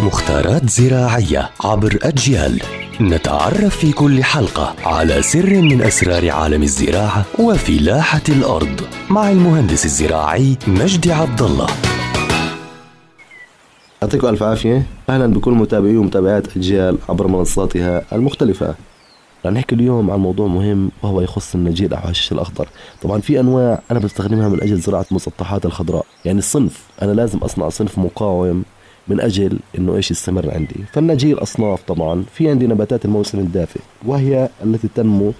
مختارات زراعية عبر أجيال. نتعرف في كل حلقة على سر من أسرار عالم الزراعة وفلاحة الأرض مع المهندس الزراعي مجدي عبد الله. يعطيكم ألف عافية. أهلا بكل متابعي ومتابعات أجيال عبر منصاتها المختلفة. رح نحكي اليوم عن موضوع مهم وهو يخص النجيل أو الحشيش الأخضر. طبعا في أنواع أنا بستخدمها من أجل زراعة المسطحات الخضراء. يعني الصنف أنا لازم أصنع صنف مقاوم من أجل أنه إيش يستمر عندي. فالنجيل أصناف طبعا. في عندي نباتات الموسم الدافئ وهي التي تنمو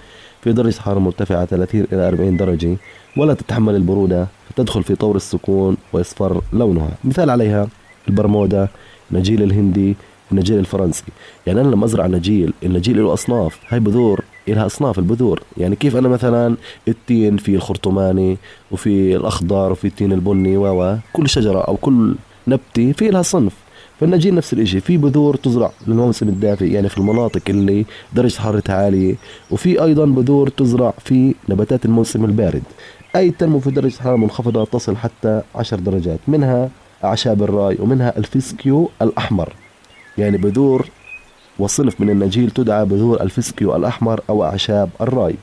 في درجة حرارة مرتفعة 30 إلى 40 درجة ولا تتحمل البرودة فتدخل في طور السكون ويصفر لونها. مثال عليها البرمودا النجيل الهندي النجيل الفرنسي. يعني أنا لما أزرع نجيل النجيل له أصناف. هاي بذور لها أصناف البذور. يعني كيف أنا مثلا التين في الخرطوماني وفي الأخضر وفي التين البني و كل شجرة أو كل نبتة في لها صنف. فالنجيل نفس الشيء في بذور تزرع للموسم الدافئ يعني في المناطق اللي درجة حرارتها عالية. وفي أيضا بذور تزرع في نباتات الموسم البارد. أي تنمو في درجة حرارة منخفضة تصل حتى 10 درجات منها أعشاب الراي ومنها الفيسكيو الأحمر. يعني بذور وصنف من النجيل تدعى بذور الفيسكيو الأحمر أو أعشاب الراي.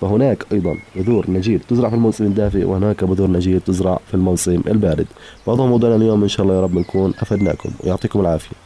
فهناك أيضا بذور نجيل تزرع في الموسم الدافئ وهناك بذور نجيل تزرع في الموسم البارد. وهذا موضوعنا اليوم إن شاء الله يا رب نكون أفدناكم. ويعطيكم العافية.